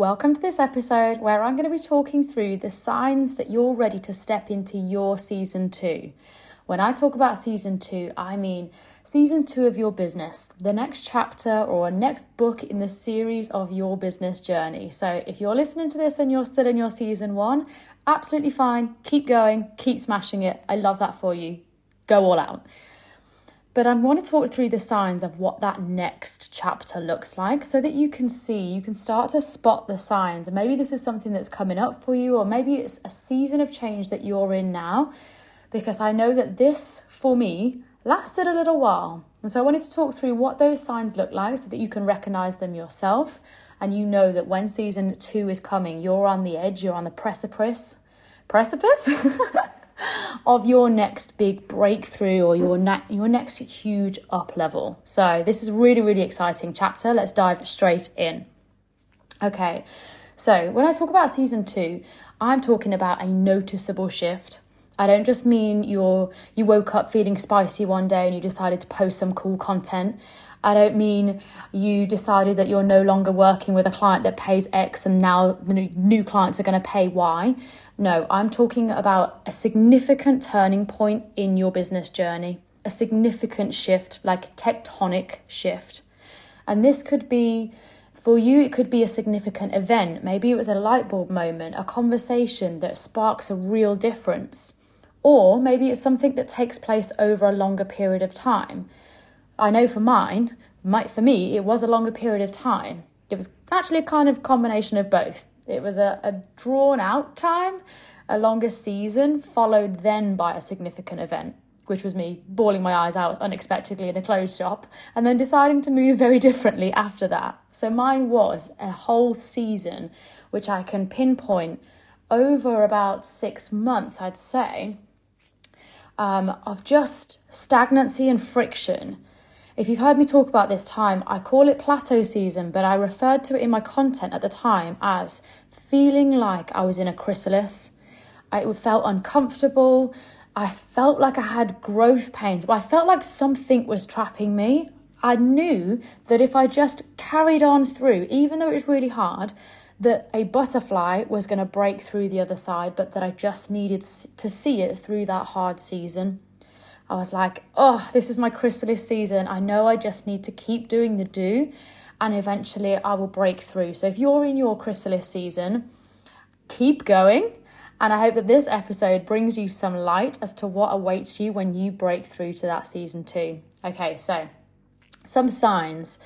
Welcome to this episode where I'm going to be talking through the signs that you're ready to step into your season two. When I talk about season two, I mean season two of your business, the next chapter or next book in the series of your business journey. So if you're listening to this and you're still in your season one, absolutely fine. Keep going, keep smashing it. I love that for you. Go all out. But I want to talk through the signs of what that next chapter looks like so that you can see, you can start to spot the signs. And maybe this is something that's coming up for you, or maybe it's a season of change that you're in now. Because I know that this, for me, lasted a little while. And so I wanted to talk through what those signs look like so that you can recognize them yourself. And you know that when season two is coming, you're on the edge, you're on the precipice. Precipice? of your next big breakthrough or your na- your next huge up level. So this is a really really exciting chapter. Let's dive straight in. Okay. So, when I talk about season 2, I'm talking about a noticeable shift. I don't just mean you're you woke up feeling spicy one day and you decided to post some cool content. I don't mean you decided that you're no longer working with a client that pays X and now the new clients are going to pay Y. No, I'm talking about a significant turning point in your business journey, a significant shift, like tectonic shift. And this could be for you, it could be a significant event. Maybe it was a light bulb moment, a conversation that sparks a real difference. Or maybe it's something that takes place over a longer period of time. I know for mine, might for me, it was a longer period of time. It was actually a kind of combination of both. It was a, a drawn out time, a longer season, followed then by a significant event, which was me bawling my eyes out unexpectedly in a clothes shop, and then deciding to move very differently after that. So mine was a whole season, which I can pinpoint over about six months, I'd say, um, of just stagnancy and friction if you've heard me talk about this time, I call it plateau season, but I referred to it in my content at the time as feeling like I was in a chrysalis. I felt uncomfortable. I felt like I had growth pains, I felt like something was trapping me. I knew that if I just carried on through, even though it was really hard, that a butterfly was going to break through the other side, but that I just needed to see it through that hard season. I was like, oh, this is my chrysalis season. I know I just need to keep doing the do and eventually I will break through. So if you're in your chrysalis season, keep going. And I hope that this episode brings you some light as to what awaits you when you break through to that season two. Okay, so some signs.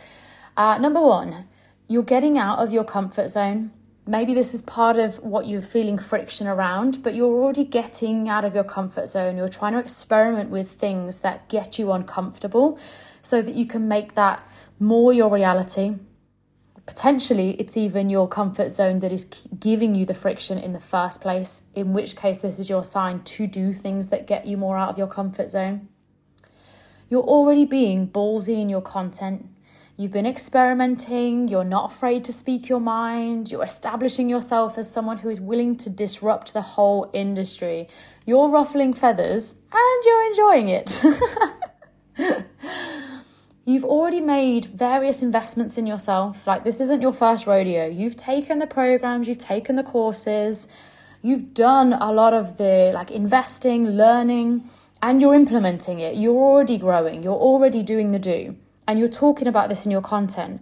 Uh, number one, you're getting out of your comfort zone. Maybe this is part of what you're feeling friction around, but you're already getting out of your comfort zone. You're trying to experiment with things that get you uncomfortable so that you can make that more your reality. Potentially, it's even your comfort zone that is giving you the friction in the first place, in which case, this is your sign to do things that get you more out of your comfort zone. You're already being ballsy in your content. You've been experimenting, you're not afraid to speak your mind, you're establishing yourself as someone who is willing to disrupt the whole industry. You're ruffling feathers and you're enjoying it. You've already made various investments in yourself. Like, this isn't your first rodeo. You've taken the programs, you've taken the courses, you've done a lot of the like investing, learning, and you're implementing it. You're already growing, you're already doing the do and you're talking about this in your content.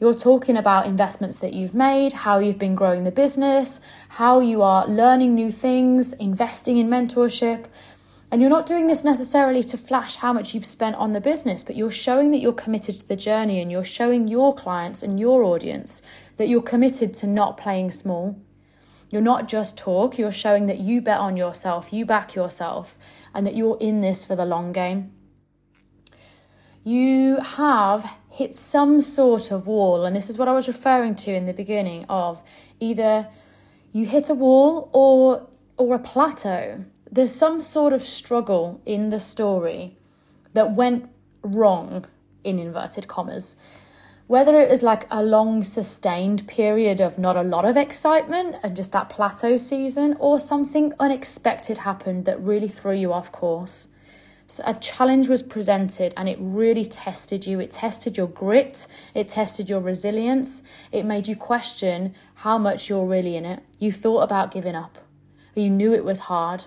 You're talking about investments that you've made, how you've been growing the business, how you are learning new things, investing in mentorship. And you're not doing this necessarily to flash how much you've spent on the business, but you're showing that you're committed to the journey and you're showing your clients and your audience that you're committed to not playing small. You're not just talk, you're showing that you bet on yourself, you back yourself, and that you're in this for the long game you have hit some sort of wall. And this is what I was referring to in the beginning of either you hit a wall or or a plateau. There's some sort of struggle in the story that went wrong in inverted commas. Whether it was like a long sustained period of not a lot of excitement and just that plateau season, or something unexpected happened that really threw you off course. So a challenge was presented and it really tested you. It tested your grit, it tested your resilience, it made you question how much you're really in it. You thought about giving up. You knew it was hard.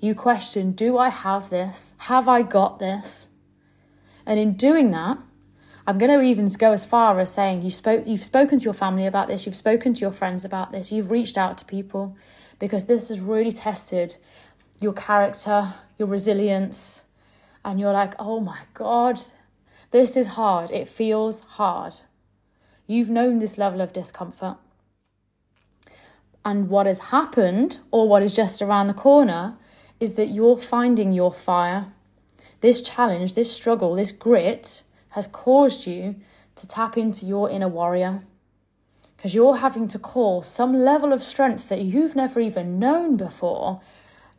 You questioned, do I have this? Have I got this? And in doing that, I'm going to even go as far as saying you spoke, you've spoken to your family about this, you've spoken to your friends about this, you've reached out to people because this has really tested your character, your resilience, and you're like, oh my God, this is hard. It feels hard. You've known this level of discomfort. And what has happened, or what is just around the corner, is that you're finding your fire. This challenge, this struggle, this grit has caused you to tap into your inner warrior. Because you're having to call some level of strength that you've never even known before.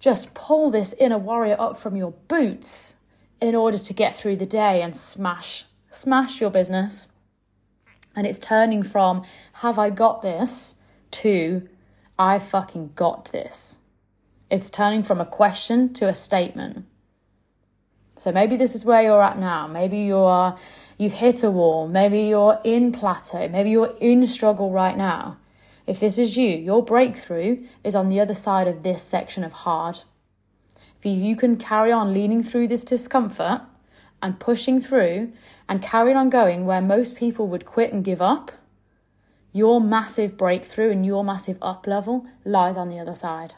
Just pull this inner warrior up from your boots in order to get through the day and smash, smash your business. And it's turning from, have I got this, to, I fucking got this. It's turning from a question to a statement. So maybe this is where you're at now. Maybe you're you've hit a wall. Maybe you're in plateau. Maybe you're in struggle right now. If this is you, your breakthrough is on the other side of this section of hard you can carry on leaning through this discomfort and pushing through and carrying on going where most people would quit and give up, your massive breakthrough and your massive up level lies on the other side.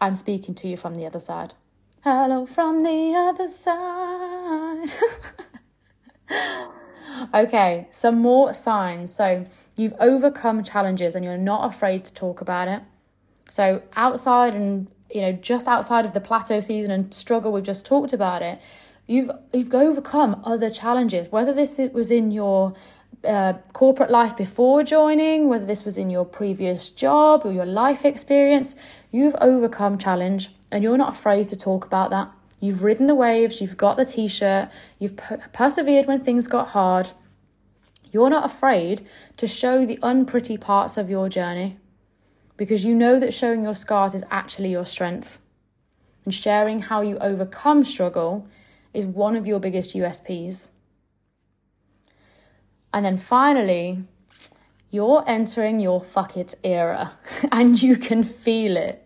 I'm speaking to you from the other side. Hello from the other side. okay, some more signs. So you've overcome challenges and you're not afraid to talk about it. So outside and you know, just outside of the plateau season and struggle, we've just talked about it. You've you've overcome other challenges, whether this was in your uh, corporate life before joining, whether this was in your previous job or your life experience, you've overcome challenge and you're not afraid to talk about that. You've ridden the waves, you've got the t shirt, you've persevered when things got hard. You're not afraid to show the unpretty parts of your journey because you know that showing your scars is actually your strength. And sharing how you overcome struggle is one of your biggest USPs. And then finally, you're entering your fuck it era and you can feel it.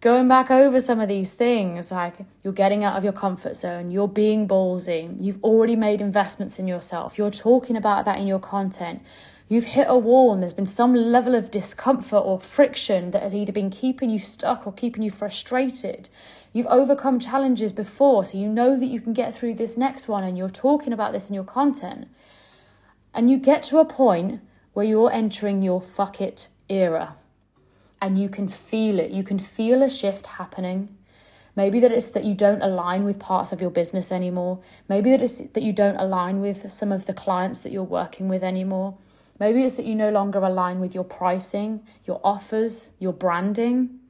Going back over some of these things, like you're getting out of your comfort zone, you're being ballsy, you've already made investments in yourself, you're talking about that in your content, you've hit a wall and there's been some level of discomfort or friction that has either been keeping you stuck or keeping you frustrated. You've overcome challenges before, so you know that you can get through this next one, and you're talking about this in your content. And you get to a point where you're entering your fuck it era and you can feel it. You can feel a shift happening. Maybe that it's that you don't align with parts of your business anymore. Maybe that it's that you don't align with some of the clients that you're working with anymore. Maybe it's that you no longer align with your pricing, your offers, your branding.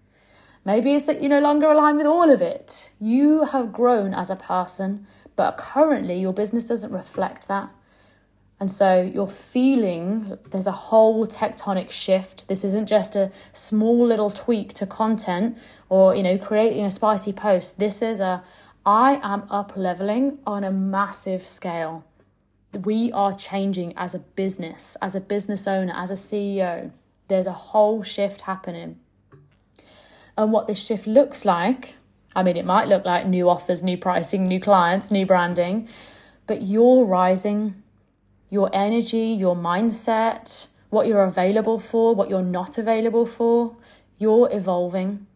Maybe it's that you no longer align with all of it. You have grown as a person, but currently your business doesn't reflect that. And so you're feeling there's a whole tectonic shift. This isn't just a small little tweak to content or, you know, creating a spicy post. This is a I am up leveling on a massive scale we are changing as a business, as a business owner, as a CEO. There's a whole shift happening. And what this shift looks like, I mean, it might look like new offers, new pricing, new clients, new branding, but you're rising. Your energy, your mindset, what you're available for, what you're not available for, you're evolving.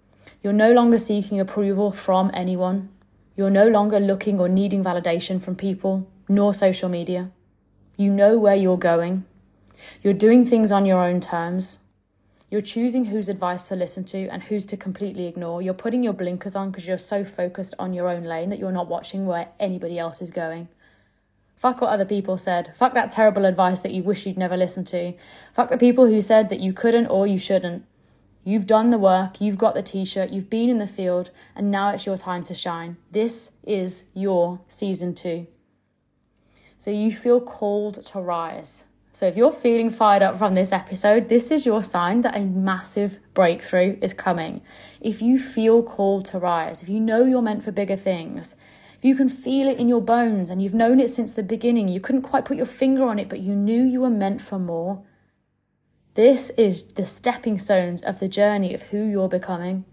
You're no longer seeking approval from anyone. You're no longer looking or needing validation from people nor social media. You know where you're going. You're doing things on your own terms. You're choosing whose advice to listen to and whose to completely ignore. You're putting your blinkers on because you're so focused on your own lane that you're not watching where anybody else is going. Fuck what other people said. Fuck that terrible advice that you wish you'd never listened to. Fuck the people who said that you couldn't or you shouldn't. You've done the work, you've got the t shirt, you've been in the field, and now it's your time to shine. This is your season two. So you feel called to rise. So if you're feeling fired up from this episode, this is your sign that a massive breakthrough is coming. If you feel called to rise, if you know you're meant for bigger things, if you can feel it in your bones and you've known it since the beginning, you couldn't quite put your finger on it, but you knew you were meant for more. This is the stepping stones of the journey of who you're becoming.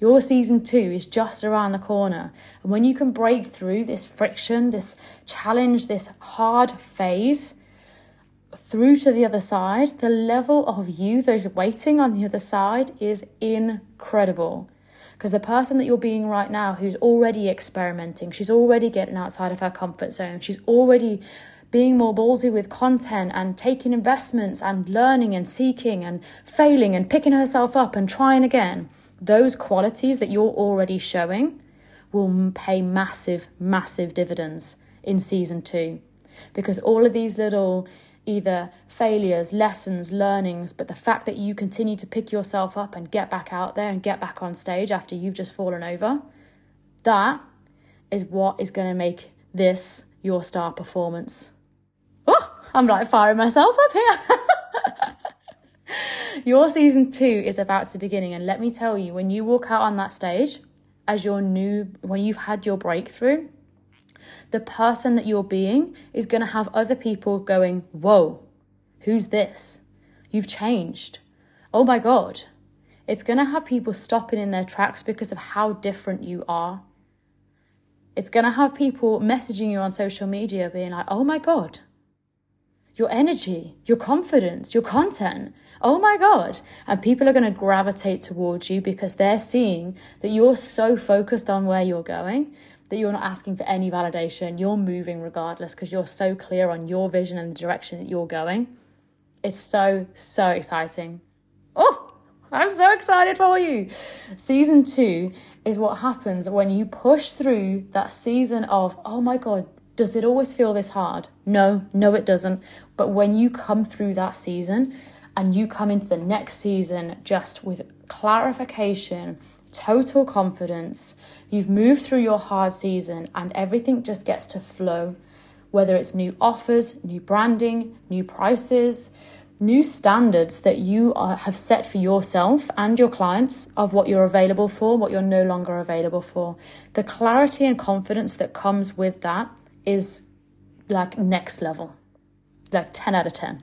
Your season two is just around the corner. And when you can break through this friction, this challenge, this hard phase, through to the other side, the level of you that is waiting on the other side is incredible. Because the person that you're being right now, who's already experimenting, she's already getting outside of her comfort zone, she's already being more ballsy with content and taking investments and learning and seeking and failing and picking herself up and trying again. Those qualities that you're already showing will pay massive, massive dividends in season two. Because all of these little either failures, lessons, learnings, but the fact that you continue to pick yourself up and get back out there and get back on stage after you've just fallen over, that is what is going to make this your star performance. Oh, I'm like firing myself up here. your season two is about to begin, and let me tell you, when you walk out on that stage as your new, when you've had your breakthrough, the person that you're being is going to have other people going, Whoa, who's this? You've changed. Oh my God. It's going to have people stopping in their tracks because of how different you are. It's going to have people messaging you on social media being like, Oh my God, your energy, your confidence, your content. Oh my God. And people are going to gravitate towards you because they're seeing that you're so focused on where you're going that you're not asking for any validation. You're moving regardless because you're so clear on your vision and the direction that you're going. It's so, so exciting. Oh, I'm so excited for you. Season two is what happens when you push through that season of, oh my God, does it always feel this hard? No, no, it doesn't. But when you come through that season and you come into the next season just with clarification, total confidence, You've moved through your hard season and everything just gets to flow. Whether it's new offers, new branding, new prices, new standards that you are, have set for yourself and your clients of what you're available for, what you're no longer available for. The clarity and confidence that comes with that is like next level, like 10 out of 10.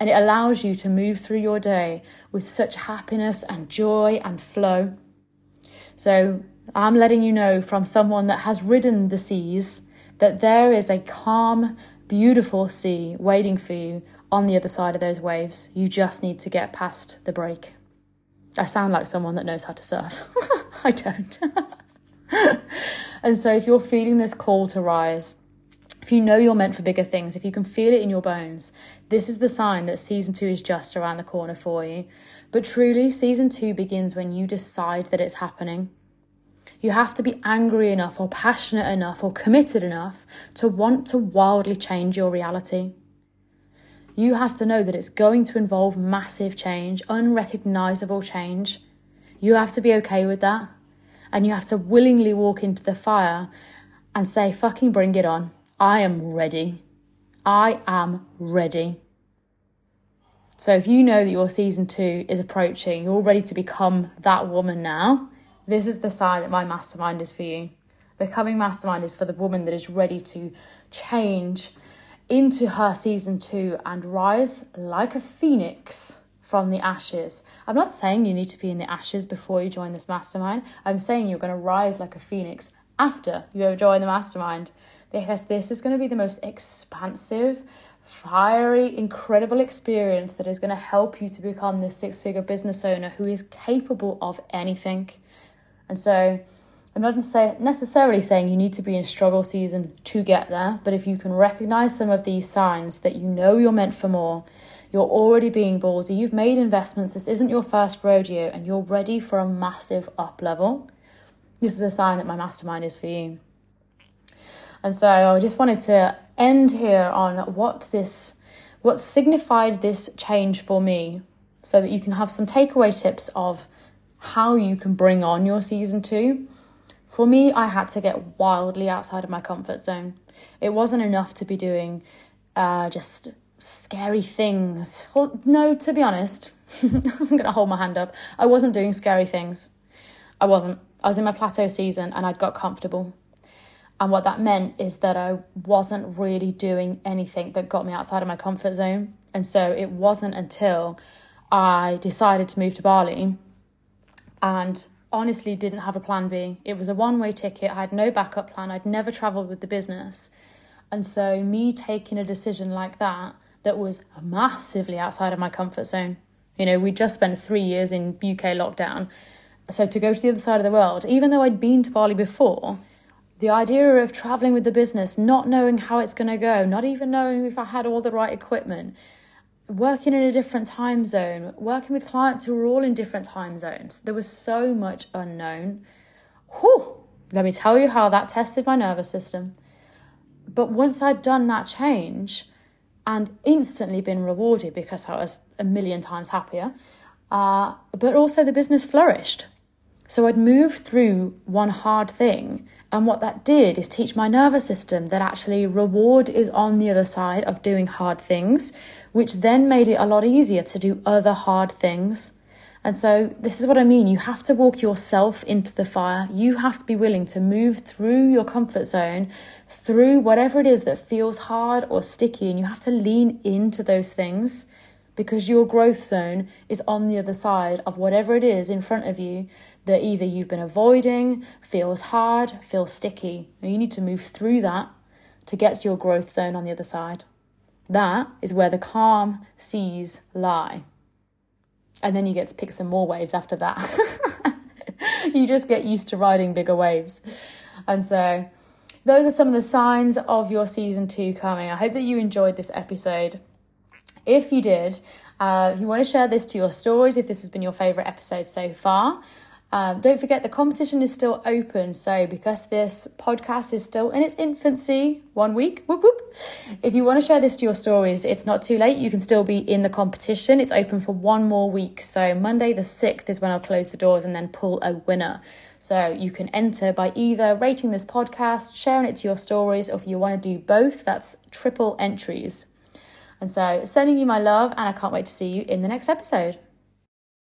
And it allows you to move through your day with such happiness and joy and flow. So, I'm letting you know from someone that has ridden the seas that there is a calm, beautiful sea waiting for you on the other side of those waves. You just need to get past the break. I sound like someone that knows how to surf. I don't. and so, if you're feeling this call to rise, if you know you're meant for bigger things, if you can feel it in your bones, this is the sign that season two is just around the corner for you. But truly, season two begins when you decide that it's happening. You have to be angry enough or passionate enough or committed enough to want to wildly change your reality. You have to know that it's going to involve massive change, unrecognizable change. You have to be okay with that. And you have to willingly walk into the fire and say, fucking bring it on. I am ready. I am ready. So if you know that your season two is approaching, you're ready to become that woman now, this is the sign that my mastermind is for you. Becoming mastermind is for the woman that is ready to change into her season two and rise like a phoenix from the ashes. I'm not saying you need to be in the ashes before you join this mastermind. I'm saying you're going to rise like a phoenix after you joined the mastermind because this is going to be the most expansive, fiery, incredible experience that is going to help you to become this six figure business owner who is capable of anything. And so I'm not necessarily saying you need to be in struggle season to get there, but if you can recognize some of these signs that you know you're meant for more, you're already being ballsy, you've made investments, this isn't your first rodeo, and you're ready for a massive up level, this is a sign that my mastermind is for you. And so I just wanted to end here on what this what signified this change for me so that you can have some takeaway tips of how you can bring on your season two. For me, I had to get wildly outside of my comfort zone. It wasn't enough to be doing uh, just scary things. Well, no, to be honest, I'm going to hold my hand up. I wasn't doing scary things. I wasn't. I was in my plateau season and I'd got comfortable. And what that meant is that I wasn't really doing anything that got me outside of my comfort zone. And so it wasn't until I decided to move to Bali and honestly didn't have a plan B. It was a one way ticket. I had no backup plan. I'd never traveled with the business. And so, me taking a decision like that, that was massively outside of my comfort zone. You know, we just spent three years in UK lockdown. So, to go to the other side of the world, even though I'd been to Bali before, the idea of traveling with the business, not knowing how it's going to go, not even knowing if I had all the right equipment, working in a different time zone, working with clients who were all in different time zones. There was so much unknown. Whew, let me tell you how that tested my nervous system. But once I'd done that change and instantly been rewarded because I was a million times happier, uh, but also the business flourished. So I'd moved through one hard thing and what that did is teach my nervous system that actually reward is on the other side of doing hard things, which then made it a lot easier to do other hard things. And so, this is what I mean. You have to walk yourself into the fire. You have to be willing to move through your comfort zone, through whatever it is that feels hard or sticky, and you have to lean into those things because your growth zone is on the other side of whatever it is in front of you that either you've been avoiding, feels hard, feels sticky. And you need to move through that to get to your growth zone on the other side. That is where the calm seas lie. And then you get to pick some more waves after that. you just get used to riding bigger waves. And so, those are some of the signs of your season two coming. I hope that you enjoyed this episode. If you did, uh, if you want to share this to your stories, if this has been your favourite episode so far, um, don't forget the competition is still open. So, because this podcast is still in its infancy, one week, whoop whoop. If you want to share this to your stories, it's not too late. You can still be in the competition. It's open for one more week. So, Monday the 6th is when I'll close the doors and then pull a winner. So, you can enter by either rating this podcast, sharing it to your stories, or if you want to do both, that's triple entries. And so, sending you my love, and I can't wait to see you in the next episode.